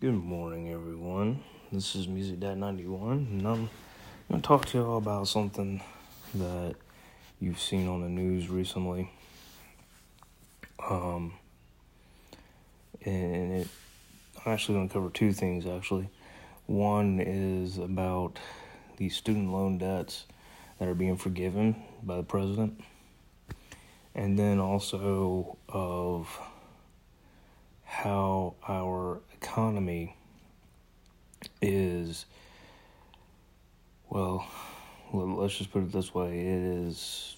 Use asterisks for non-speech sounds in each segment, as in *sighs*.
Good morning, everyone. This is Music Dad 91, and I'm going to talk to y'all about something that you've seen on the news recently. Um, and it, I'm actually going to cover two things, actually. One is about the student loan debts that are being forgiven by the president, and then also of how our economy is, well, let's just put it this way it is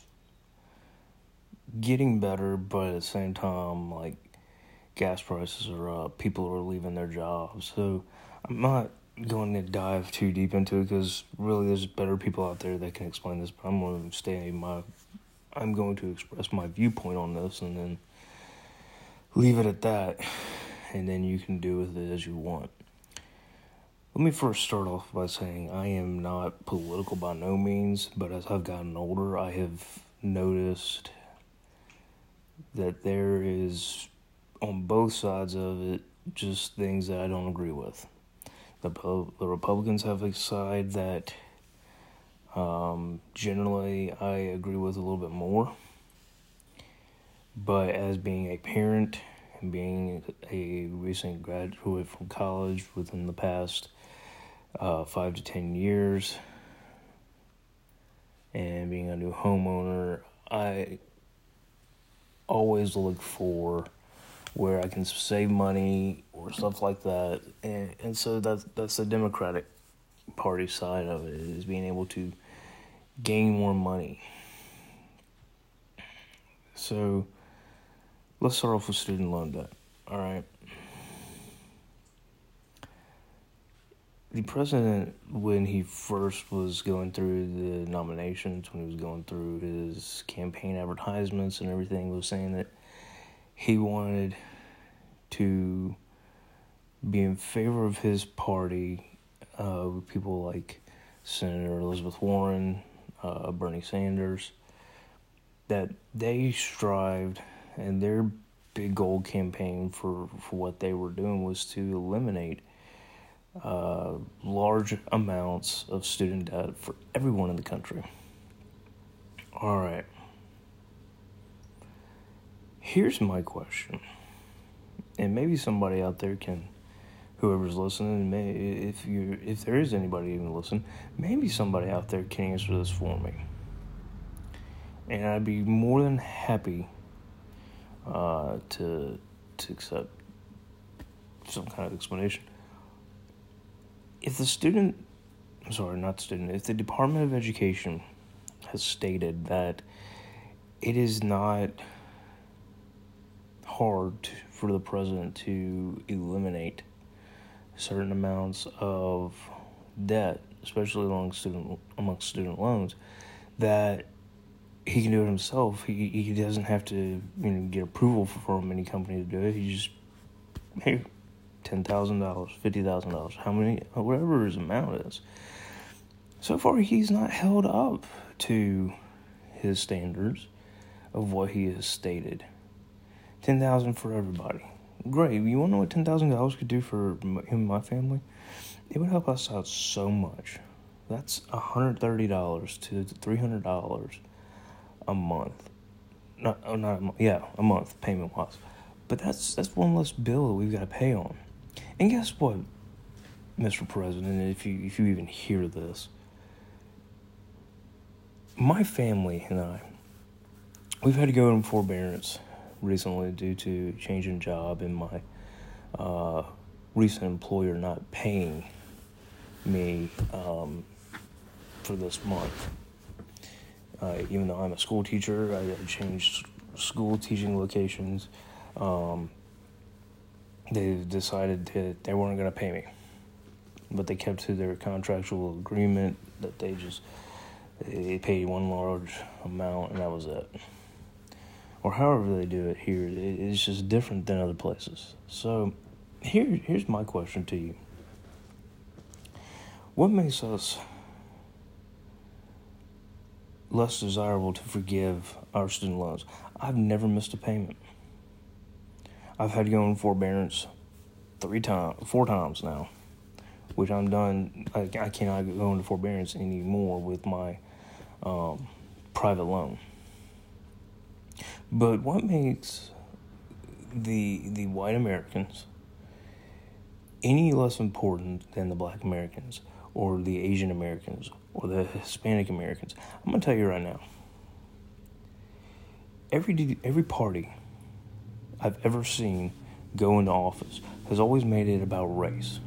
getting better, but at the same time, like, gas prices are up, people are leaving their jobs. So I'm not going to dive too deep into it because really there's better people out there that can explain this, but I'm going to stay my. I'm going to express my viewpoint on this and then leave it at that and then you can do with it as you want. Let me first start off by saying I am not political by no means, but as I've gotten older, I have noticed that there is, on both sides of it, just things that I don't agree with. The, the Republicans have a side that um, generally I agree with a little bit more. But as being a parent and being a recent graduate from college within the past uh, five to ten years and being a new homeowner, I always look for where I can save money or stuff like that. And, and so that's, that's the Democratic Party side of it, is being able to gain more money. So, Let's start off with student loan debt. All right. The president, when he first was going through the nominations, when he was going through his campaign advertisements and everything, was saying that he wanted to be in favor of his party, uh, with people like Senator Elizabeth Warren, uh, Bernie Sanders, that they strived and their big goal campaign for, for what they were doing was to eliminate uh, large amounts of student debt for everyone in the country. All right. Here's my question, and maybe somebody out there can, whoever's listening, may, if you if there is anybody even listening, maybe somebody out there can answer this for me, and I'd be more than happy uh, to to accept some kind of explanation. If the student, I'm sorry, not student, if the Department of Education has stated that it is not hard for the president to eliminate certain amounts of debt, especially among student amongst student loans, that he can do it himself. He he doesn't have to you know get approval from any company to do it. He just hey, ten thousand dollars, fifty thousand dollars, how many, whatever his amount is. So far, he's not held up to his standards of what he has stated. Ten thousand for everybody. Great. You want to know what ten thousand dollars could do for him and my family? It would help us out so much. That's hundred thirty dollars to three hundred dollars a month. Not, oh, not a month. Yeah, a month payment wise. But that's that's one less bill that we've got to pay on. And guess what, Mr. President, if you if you even hear this, my family and I, we've had to go in forbearance recently due to changing job and my uh, recent employer not paying me um, for this month. Uh, even though I'm a school teacher, I, changed school teaching locations. Um, they decided that they weren't going to pay me, but they kept to their contractual agreement that they just they paid one large amount and that was it. Or however they do it here, it's just different than other places. So, here here's my question to you: What makes us less desirable to forgive our student loans. I've never missed a payment. I've had to go in forbearance three times, four times now, which I'm done. I, I cannot go into forbearance anymore with my um, private loan. But what makes the the white Americans any less important than the black Americans or the Asian Americans or the Hispanic Americans? I'm gonna tell you right now. Every every party I've ever seen go into office has always made it about race.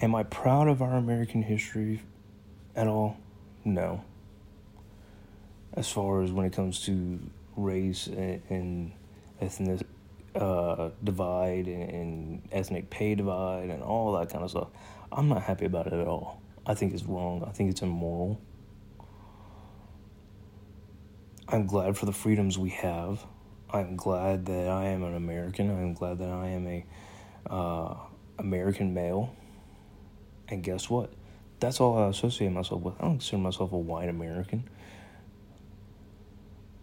Am I proud of our American history at all? No. As far as when it comes to race and, and ethnic uh, divide and, and ethnic pay divide and all that kind of stuff, I'm not happy about it at all. I think it's wrong. I think it's immoral. I'm glad for the freedoms we have. I'm glad that I am an American. I'm glad that I am a uh, American male. And guess what? That's all I associate myself with. I don't consider myself a white American.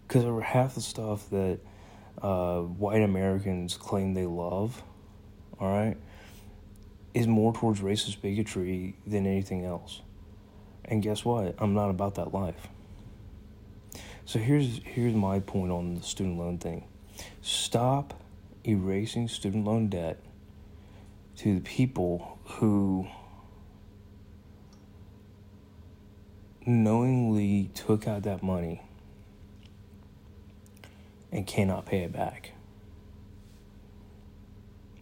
Because half the stuff that uh, white Americans claim they love, all right, is more towards racist bigotry than anything else. And guess what? I'm not about that life. So here's here's my point on the student loan thing. Stop erasing student loan debt to the people who knowingly took out that money and cannot pay it back.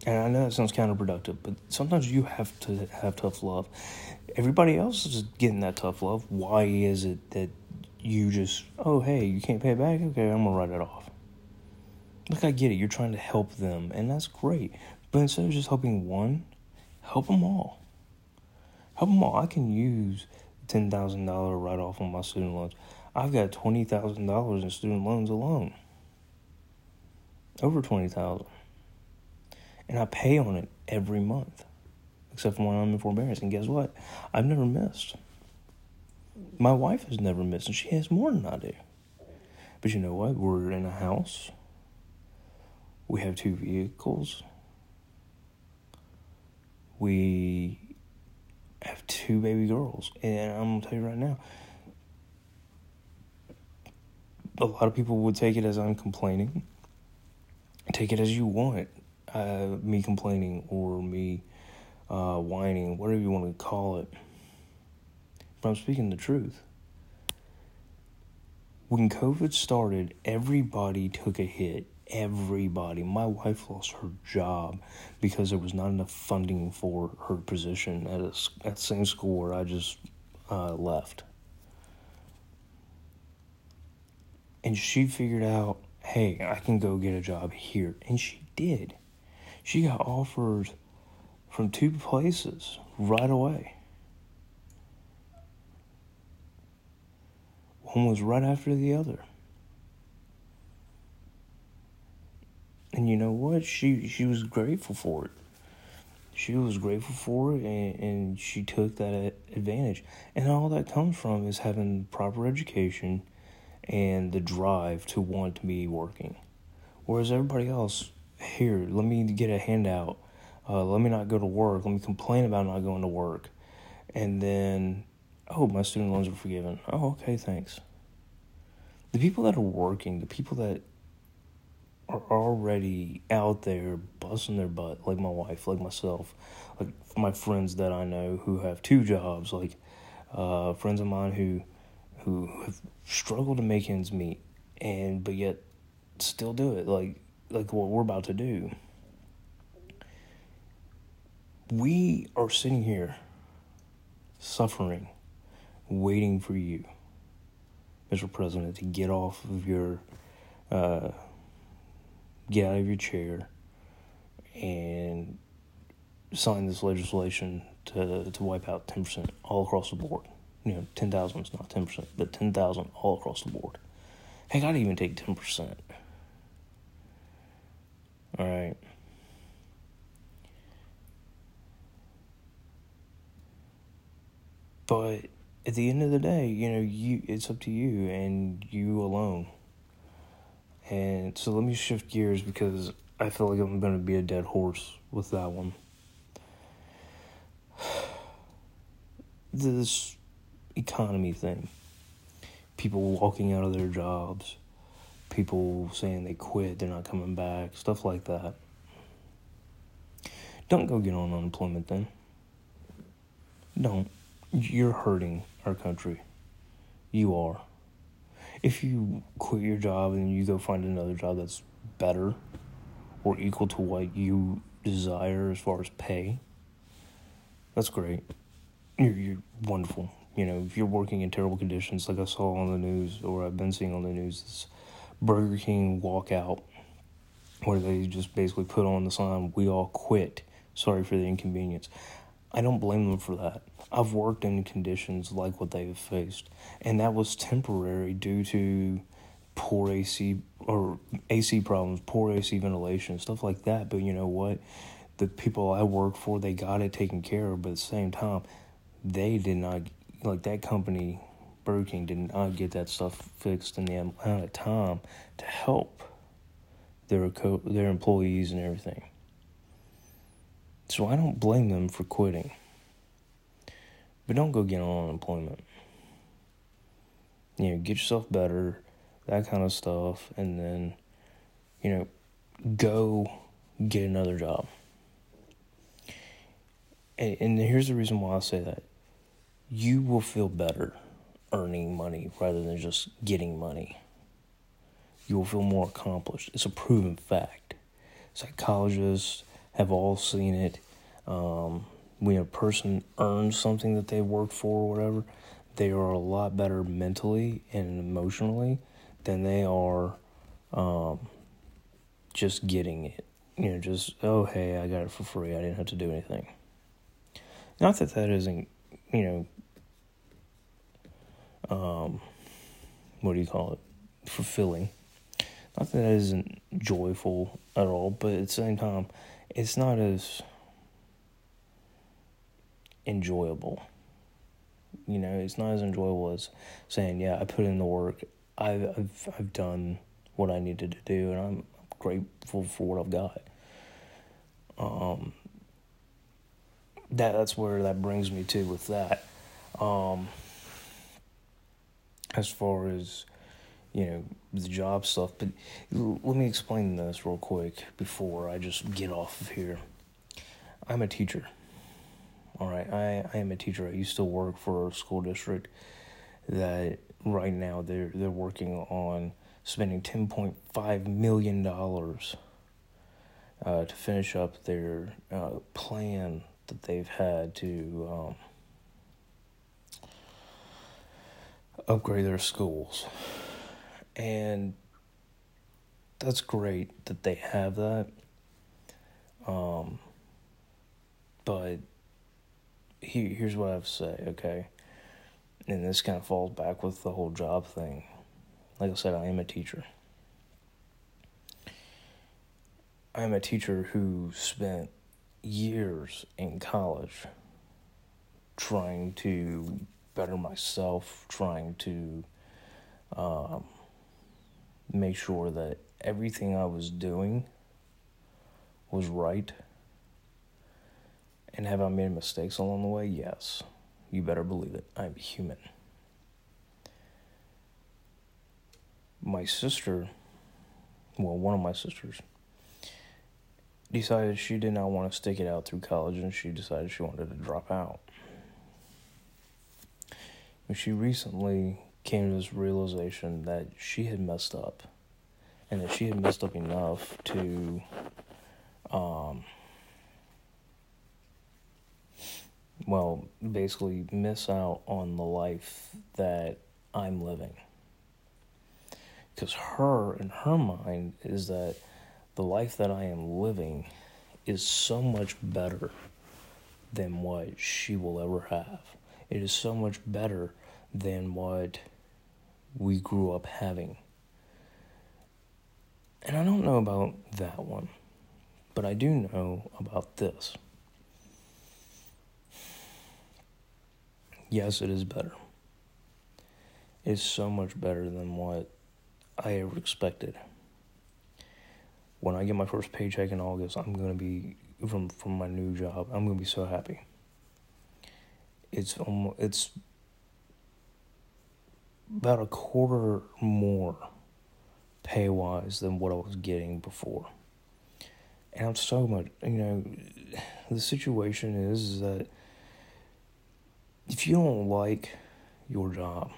And I know that sounds counterproductive, but sometimes you have to have tough love. Everybody else is getting that tough love. Why is it that you just, oh, hey, you can't pay it back? Okay, I'm going to write it off. Look, I get it. You're trying to help them, and that's great. But instead of just helping one, help them all. Help them all. I can use $10,000 write off on my student loans. I've got $20,000 in student loans alone. Over 20000 And I pay on it every month, except for when I'm in forbearance. And guess what? I've never missed. My wife has never missed, and she has more than I do. But you know what? We're in a house. We have two vehicles. We have two baby girls. And I'm going to tell you right now, a lot of people would take it as I'm complaining. Take it as you want. Uh, me complaining or me uh, whining, whatever you want to call it. But I'm speaking the truth. When COVID started, everybody took a hit. Everybody. My wife lost her job because there was not enough funding for her position at, a, at the same school where I just uh, left. And she figured out, hey, I can go get a job here. And she did. She got offers from two places right away. One was right after the other. And you know what? She she was grateful for it. She was grateful for it, and, and she took that advantage. And all that comes from is having proper education and the drive to want be working. Whereas everybody else, here, let me get a handout. Uh, let me not go to work. Let me complain about not going to work. And then oh, my student loans are forgiven. Oh, okay, thanks. The people that are working, the people that are already out there busting their butt, like my wife, like myself, like my friends that I know who have two jobs, like uh, friends of mine who who have struggled to make ends meet, and but yet still do it, like like what we're about to do. We are sitting here suffering waiting for you, Mr. President, to get off of your, uh, get out of your chair and sign this legislation to, to wipe out 10% all across the board. You know, 10,000 is not 10%, but 10,000 all across the board. Heck, I'd even take 10%. All right. But at the end of the day, you know, you it's up to you and you alone. And so let me shift gears because I feel like I'm going to be a dead horse with that one. *sighs* This economy thing. People walking out of their jobs. People saying they quit, they're not coming back, stuff like that. Don't go get on unemployment then. Don't. You're hurting our country. You are. If you quit your job and you go find another job that's better or equal to what you desire as far as pay, that's great. You're, you're wonderful. You know, if you're working in terrible conditions, like I saw on the news or I've been seeing on the news, this Burger King walkout where they just basically put on the sign, "We all quit. Sorry for the inconvenience." I don't blame them for that. I've worked in conditions like what they've faced, and that was temporary due to poor AC or AC problems, poor AC ventilation, stuff like that. But you know what? The people I work for, they got it taken care of, but at the same time, they did not like that company Burger King did not get that stuff fixed in the amount of time to help their co- their employees and everything. So I don't blame them for quitting. But don't go get on unemployment. You know, get yourself better, that kind of stuff, and then, you know, go get another job. And, and here's the reason why I say that you will feel better earning money rather than just getting money. You will feel more accomplished. It's a proven fact. Psychologists have all seen it. Um, when a person earns something that they worked for or whatever, they are a lot better mentally and emotionally than they are um, just getting it. You know, just, oh, hey, I got it for free. I didn't have to do anything. Not that that isn't, you know, um, what do you call it? Fulfilling. Not that that isn't joyful at all, but at the same time, it's not as enjoyable. You know, it's not as enjoyable as saying, "Yeah, I put in the work. I've I've, I've done what I needed to do, and I'm grateful for what I've got." Um, that that's where that brings me to with that. Um, as far as you know the job stuff but let me explain this real quick before i just get off of here. I'm a teacher all right? I, I am a teacher. I used to work for a school district that right now they're they're working on spending 10.5 million dollars uh, to finish up their uh, plan that they've had to um, upgrade their schools. And that's great that they have that. Um, but here, here's what I have to say, okay? And this kind of falls back with the whole job thing. Like I said, I am a teacher. I am a teacher who spent years in college trying to better myself, trying to um, make sure that everything I was doing was right. And have I made mistakes along the way? Yes. You better believe it. I'm human. My sister, well, one of my sisters, decided she did not want to stick it out through college and she decided she wanted to drop out. She recently came to this realization that she had messed up and that she had messed up enough to um, well basically miss out on the life that i'm living. Because her in her mind is that the life that i am living is so much better than what she will ever have it is so much better than what we grew up having. And I don't know about that one, but I do know about this. Yes, it is better. It's so much better than what I ever expected. When I get my first paycheck in August, I'm gonna be from from my new job. I'm gonna be so happy. It's almost it's about a quarter more pay wise than what I was getting before. And I'm so much, you know, the situation is that if you don't like your job,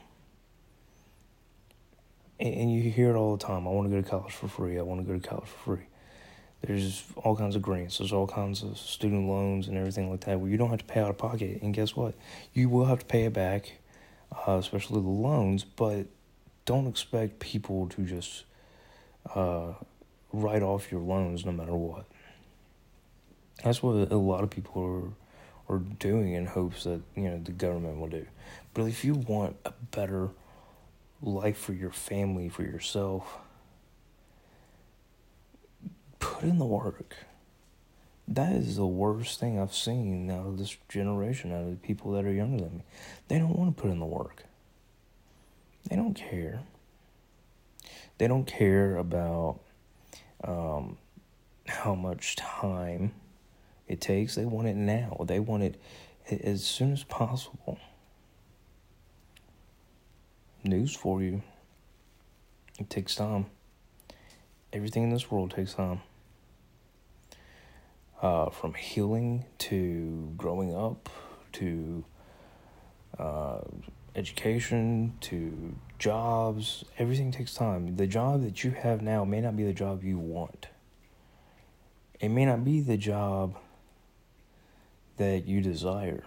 and, and you hear it all the time, I want to go to college for free, I want to go to college for free. There's all kinds of grants, there's all kinds of student loans and everything like that where you don't have to pay out of pocket. And guess what? You will have to pay it back, uh, especially the loans, but don't expect people to just uh, write off your loans no matter what. That's what a lot of people are are doing in hopes that you know the government will do. But if you want a better life for your family, for yourself, put in the work. That is the worst thing I've seen out of this generation, out of the people that are younger than me. They don't want to put in the work. They don't care. They don't care about um, how much time it takes. They want it now. They want it as soon as possible. News for you. It takes time. Everything in this world takes time. Uh, from healing to growing up to uh, education to jobs, everything takes time. The job that you have now may not be the job you want. It may not be the job that you desire.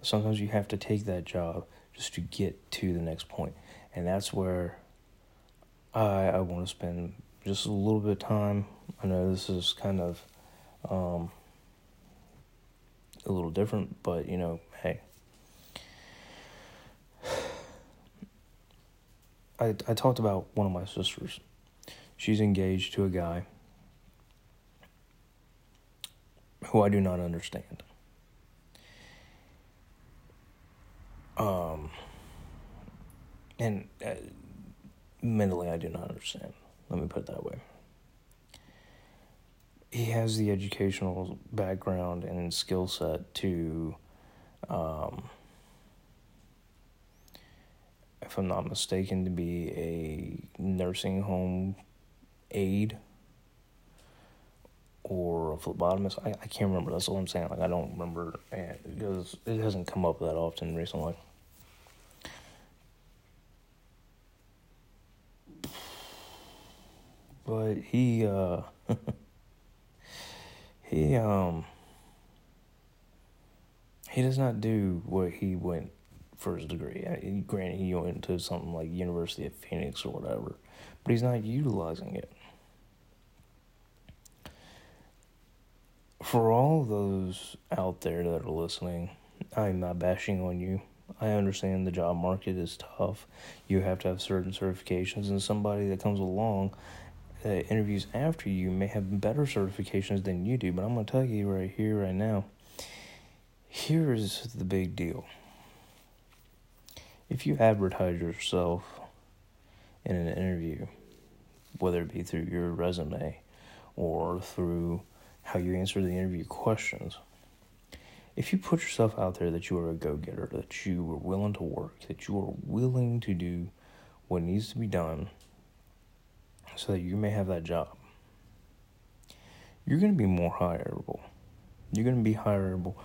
Sometimes you have to take that job just to get to the next point. And that's where I, I want to spend just a little bit of time. I know this is kind of um, a little different, but you know, hey. I, I talked about one of my sisters. She's engaged to a guy who I do not understand. Um, and uh, mentally, I do not understand. Let me put it that way. He has the educational background and skill set to, um, if I'm not mistaken, to be a nursing home aide or a phlebotomist. I, I can't remember. That's all I'm saying. Like I don't remember because it hasn't come up that often recently. But he uh *laughs* he um he does not do what he went for his degree. Granted, he went to something like University of Phoenix or whatever, but he's not utilizing it. For all those out there that are listening, I'm not bashing on you. I understand the job market is tough. You have to have certain certifications, and somebody that comes along that interviews after you may have better certifications than you do. But I'm going to tell you right here, right now, here is the big deal. If you advertise yourself in an interview, whether it be through your resume or through how you answer the interview questions. If you put yourself out there that you are a go getter, that you are willing to work, that you are willing to do what needs to be done so that you may have that job, you're going to be more hireable. You're going to be hireable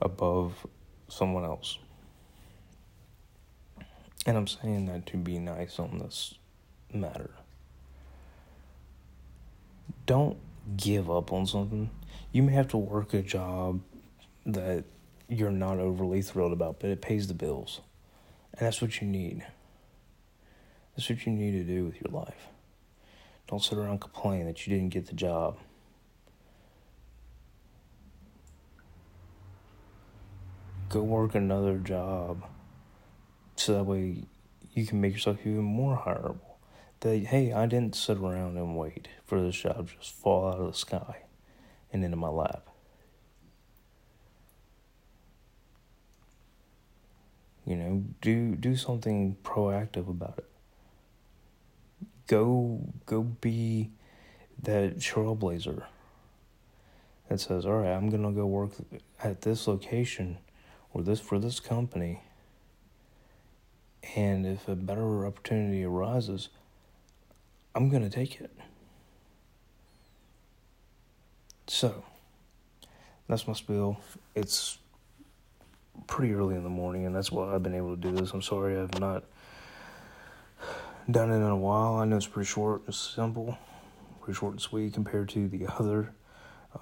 above someone else. And I'm saying that to be nice on this matter. Don't give up on something, you may have to work a job that you're not overly thrilled about, but it pays the bills. And that's what you need. That's what you need to do with your life. Don't sit around and complain that you didn't get the job. Go work another job so that way you can make yourself even more hireable that hey, I didn't sit around and wait for this job to just fall out of the sky and into my lap. You know, do do something proactive about it. Go go be that trailblazer that says, "All right, I'm gonna go work at this location or this for this company." And if a better opportunity arises, I'm going to take it. So, that's my spiel. It's pretty early in the morning, and that's why I've been able to do this. I'm sorry I've not done it in a while. I know it's pretty short and simple, pretty short and sweet compared to the other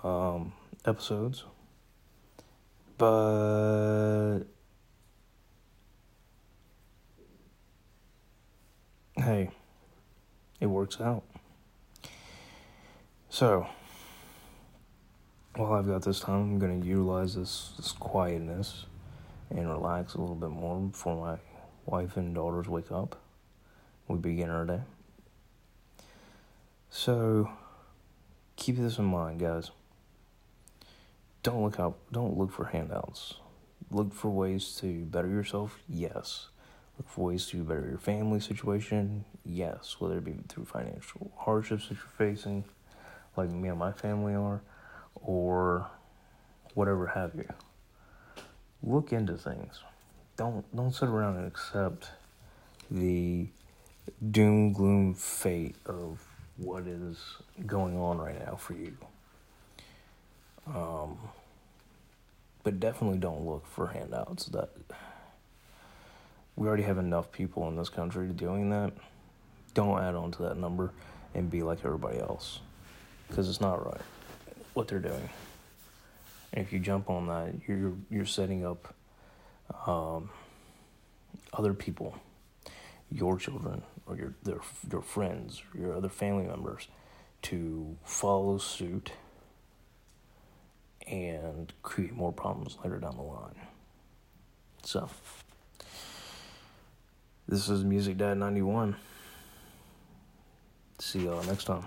um, episodes. But hey, it works out. So, while I've got this time, I'm going to utilize this, this quietness and relax a little bit more before my wife and daughters wake up. We begin our day. So, keep this in mind, guys. Don't look out. Don't look for handouts. Look for ways to better yourself. Yes. Look for ways to better your family situation. Yes, whether it be through financial hardships that you're facing, like me and my family are, or whatever have you. Look into things. Don't don't sit around and accept the doom gloom fate of what is going on right now for you. Um, but definitely don't look for handouts that we already have enough people in this country doing that. Don't add on to that number and be like everybody else because it's not right what they're doing. And if you jump on that, you're you're setting up um, other people, your children or your their your friends, or your other family members, to follow suit and create more problems later down the line. So. This is Music Dad 91. See y'all next time.